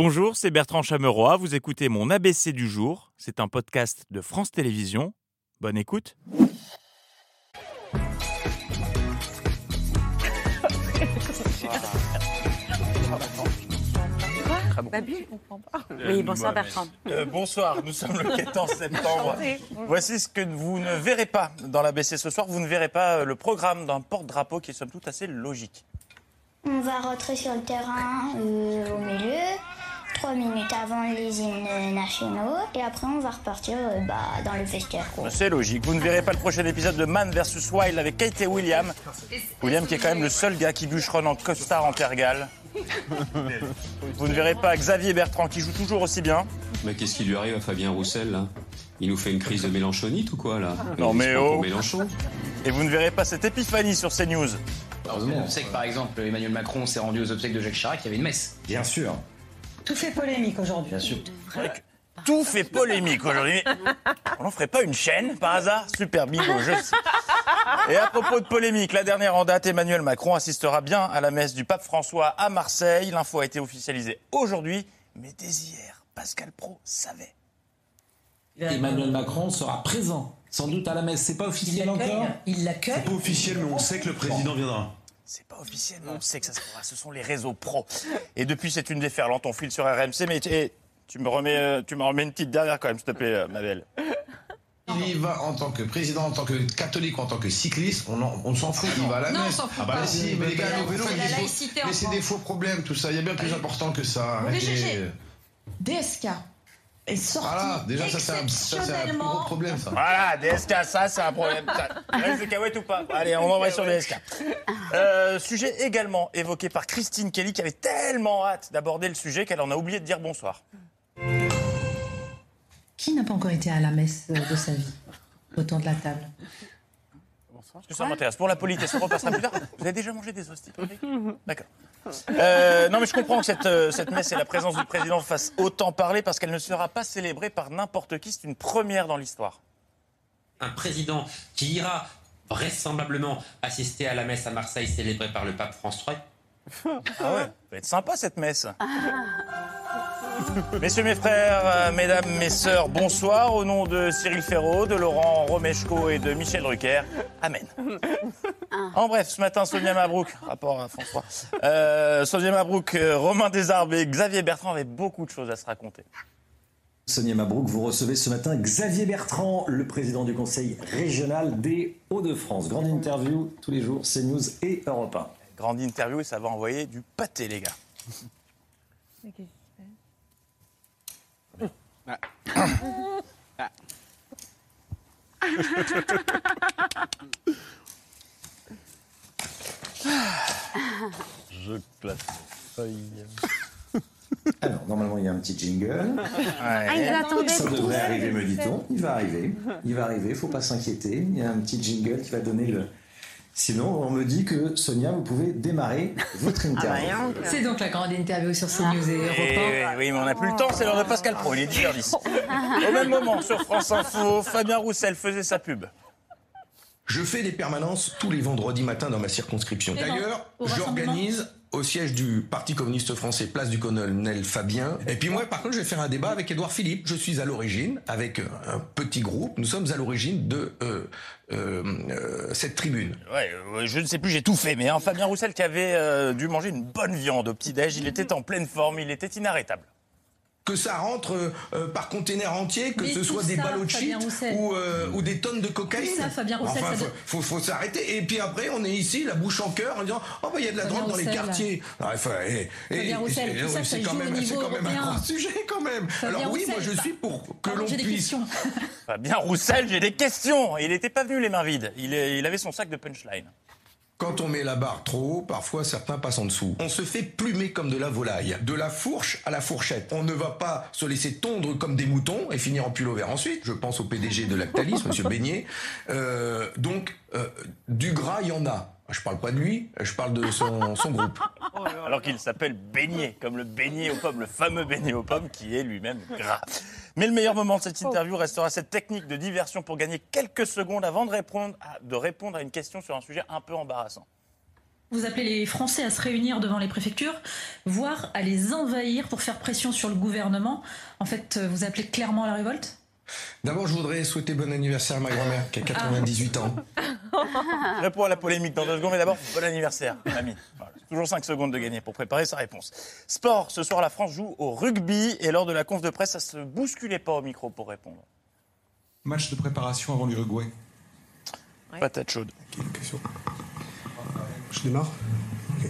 Bonjour, c'est Bertrand Chameroy. Vous écoutez mon ABC du jour. C'est un podcast de France Télévisions. Bonne écoute. Babu, je comprends pas. Oui, bonsoir Bertrand. Euh, bonsoir, nous sommes le 14 septembre. Voici ce que vous ne verrez pas dans l'ABC ce soir. Vous ne verrez pas euh, le programme d'un porte-drapeau qui est somme toute assez logique. On va rentrer sur le terrain euh, minutes avant les hymnes nationaux, et après on va repartir euh, bah, dans le vestiaire. quoi. C'est logique. Vous ne verrez pas le prochain épisode de Man vs Wild avec Kate et William. William qui est quand même le seul gars qui bûcheronne en costard en pergale. Vous ne verrez pas Xavier Bertrand qui joue toujours aussi bien. Mais qu'est-ce qui lui arrive à Fabien Roussel là? Il nous fait une crise de mélanchonite ou quoi là? Non, mais oh. Mélenchon Et vous ne verrez pas cette épiphanie sur CNews. On sait que par exemple Emmanuel Macron s'est rendu aux obsèques de Jacques Chirac, il y avait une messe. Bien sûr. Tout fait polémique aujourd'hui. Bien sûr. Tout fait polémique aujourd'hui. On n'en ferait pas une chaîne par hasard? Super bingo, je sais. Et à propos de polémique, la dernière en date, Emmanuel Macron assistera bien à la messe du pape François à Marseille. L'info a été officialisée aujourd'hui, mais dès hier, Pascal Pro savait. Emmanuel Macron sera présent, sans doute à la messe. C'est pas officiel encore? Il l'accueille. Pas officiel, mais on sait que le président viendra. C'est pas officiel, mais on sait que ça se fera. Ce sont les réseaux pro. Et depuis, c'est une déferlante. On file sur RMC, mais et, tu me remets, euh, tu me remets une petite dernière quand même, s'il te plaît, euh, ma belle. Il y va en tant que président, en tant que catholique, en tant que cycliste, on, en- on s'en fout, il va à la Non, on messe. s'en fout ah bah pas. si, mais les gars, faux- laïcité mais c'est des faux problèmes, tout ça. Il y a bien plus important que ça. Arrêtez. DSK est sorti Voilà, déjà ça c'est un, ça, c'est un plus gros problème ça. Voilà, DSK, ça, c'est un problème. Reste des ou pas Allez, on envoie sur DSK. Euh, sujet également évoqué par Christine Kelly, qui avait tellement hâte d'aborder le sujet qu'elle en a oublié de dire bonsoir. Qui n'a pas encore été à la messe de sa vie Autour de la table? Parce que ça m'intéresse. Pour la politesse, on repassera plus tard. Vous avez déjà mangé des hosties D'accord. Euh, non, mais je comprends que cette, euh, cette messe et la présence du président fassent autant parler parce qu'elle ne sera pas célébrée par n'importe qui. C'est une première dans l'histoire. un président qui ira vraisemblablement assister à la messe à Marseille célébrée par le pape François. Ah ouais, ça va être sympa cette messe. Messieurs, mes frères, euh, mesdames, mes sœurs, bonsoir. Au nom de Cyril Ferraud, de Laurent Romeshko et de Michel Drucker, Amen. En bref, ce matin, Sonia Mabrouk, rapport à François, euh, Sonia Mabrouk, euh, Romain Desarbes et Xavier Bertrand avaient beaucoup de choses à se raconter. Sonia Mabrouk, vous recevez ce matin Xavier Bertrand, le président du conseil régional des Hauts-de-France. Grande interview tous les jours, CNews et Europe 1. Grande interview et ça va envoyer du pâté, les gars. Je place feuille. Alors, normalement, il y a un petit jingle. Ah, il attendait Ça devrait arriver, me dit-on. Il va arriver. Il va arriver, faut pas s'inquiéter. Il y a un petit jingle qui va donner le. Sinon, on me dit que Sonia, vous pouvez démarrer votre Ah bah, interview. C'est donc la grande interview sur CNews et Europe Eh oui, oui, mais on n'a plus le temps, c'est l'heure de Pascal Pro, il est 10h10. Au même moment, sur France Info, Fabien Roussel faisait sa pub. Je fais des permanences tous les vendredis matins dans ma circonscription. D'ailleurs, j'organise au siège du Parti communiste français, place du colonel Fabien. Et puis moi, par contre, je vais faire un débat avec Édouard Philippe. Je suis à l'origine, avec euh, un petit groupe, nous sommes à l'origine de euh, euh, euh, cette tribune. Ouais, je ne sais plus, j'ai tout fait, mais hein, Fabien Roussel qui avait euh, dû manger une bonne viande au petit-déj, il était en pleine forme, il était inarrêtable. Que ça rentre euh, euh, par container entier, que Mais ce soit des ballots de shit ou, euh, ou des tonnes de cocaïne. Tout ça, Fabien Roussel, Enfin, ça faut, doit- faut, faut s'arrêter. Et puis après, on est ici, la bouche en cœur, en disant Oh, bah, il y a de la Fabien drogue dans les quartiers. Ah, enfin, et- et- Fabien Roussel, et- tout ça, c'est quand même, c'est niveau quand même un grand sujet, quand même. Fabien Alors, oui, Roussel, moi, je ça- suis pour que l'on j'ai des Ah, puisse. questions. Fabien Roussel, j'ai des questions Il n'était pas venu les mains vides, il, est- il avait son sac de punchline. Quand on met la barre trop haut, parfois certains passent en dessous. On se fait plumer comme de la volaille. De la fourche à la fourchette. On ne va pas se laisser tondre comme des moutons et finir en pull vert ensuite. Je pense au PDG de Lactalis, Monsieur Beignet. Euh, donc, euh, du gras, il y en a. Je parle pas de lui, je parle de son, son groupe. Alors qu'il s'appelle beignet, comme le beignet aux pommes, le fameux beignet aux pommes qui est lui-même gras. Mais le meilleur moment de cette interview restera cette technique de diversion pour gagner quelques secondes avant de répondre à, de répondre à une question sur un sujet un peu embarrassant. Vous appelez les Français à se réunir devant les préfectures, voire à les envahir pour faire pression sur le gouvernement. En fait, vous appelez clairement à la révolte? D'abord, je voudrais souhaiter bon anniversaire à ma grand-mère qui a 98 ans. Je réponds à la polémique dans deux secondes, mais d'abord, bon anniversaire, ami. Voilà. Toujours 5 secondes de gagner pour préparer sa réponse. Sport, ce soir, la France joue au rugby et lors de la conf de presse, ça se bousculait pas au micro pour répondre. Match de préparation avant l'Uruguay. Patate chaude. question. Je démarre Ok.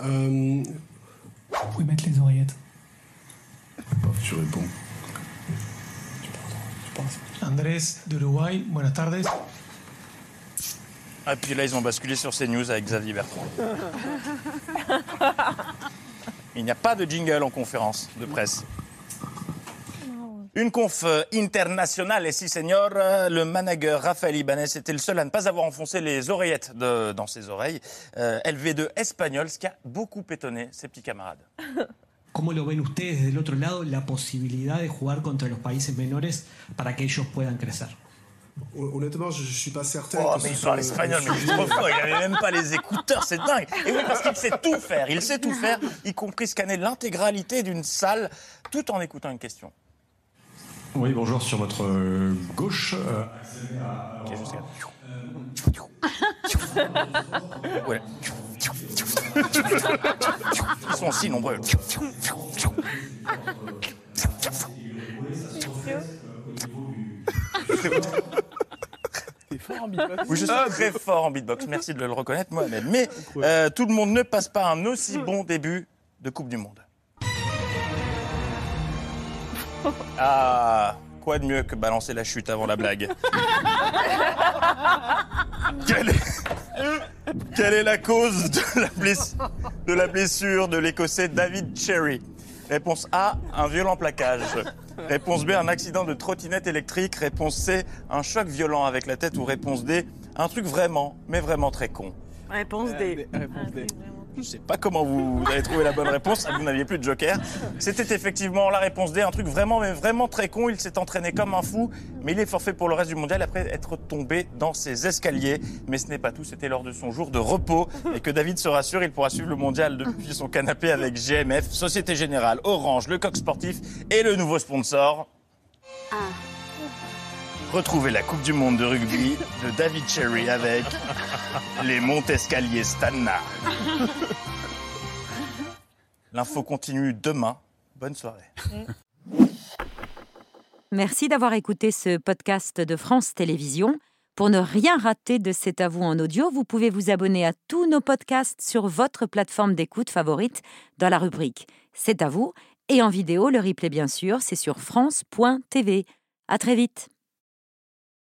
Euh, Vous pouvez mettre les oreillettes. je réponds. Andrés d'Uruguay, buenas tardes. Ah, puis là, ils ont basculé sur CNews avec Xavier Bertrand. Il n'y a pas de jingle en conférence de presse. Une conf euh, internationale, et si senior, euh, le manager Rafael Ibanez était le seul à ne pas avoir enfoncé les oreillettes de- dans ses oreilles. Euh, LV2 espagnol, ce qui a beaucoup étonné ses petits camarades. ¿Cómo lo ven ustedes del otro lado la posibilidad de jugar contra los países menores para que ellos puedan crecer? Honnêtement, je, je suis pas certain. Oh, que mais ce il parle espagnol, mais il est trop fort, il n'avait même pas les écouteurs, c'est dingue. Et oui, parce qu'il sait tout faire, il sait tout faire, y compris scanner l'intégralité d'une salle, tout en écoutant une question. Oui, bonjour, sur votre euh, gauche. euh, Ouais. Ils sont si nombreux. Oui, je suis très fort en beatbox. Merci de le reconnaître, Mohamed. Mais euh, tout le monde ne passe pas un aussi bon début de Coupe du Monde. Ah, quoi de mieux que balancer la chute avant la blague? Quelle est, quelle est la cause de la, bless- de la blessure de l'Écossais David Cherry? Réponse A, un violent plaquage. Réponse B, un accident de trottinette électrique. Réponse C, un choc violent avec la tête. Ou réponse D, un truc vraiment, mais vraiment très con. Réponse D. Je sais pas comment vous avez trouvé la bonne réponse, vous n'aviez plus de joker. C'était effectivement la réponse D, un truc vraiment, vraiment très con. Il s'est entraîné comme un fou, mais il est forfait pour le reste du mondial après être tombé dans ses escaliers. Mais ce n'est pas tout, c'était lors de son jour de repos. Et que David se rassure, il pourra suivre le mondial depuis son canapé avec GMF, Société Générale, Orange, le coq sportif et le nouveau sponsor. Retrouvez la Coupe du Monde de rugby de David Cherry avec les Montescaliers Stanna. L'info continue demain. Bonne soirée. Merci d'avoir écouté ce podcast de France Télévisions. Pour ne rien rater de C'est à vous en audio, vous pouvez vous abonner à tous nos podcasts sur votre plateforme d'écoute favorite dans la rubrique C'est à vous et en vidéo, le replay bien sûr, c'est sur France.tv. À très vite.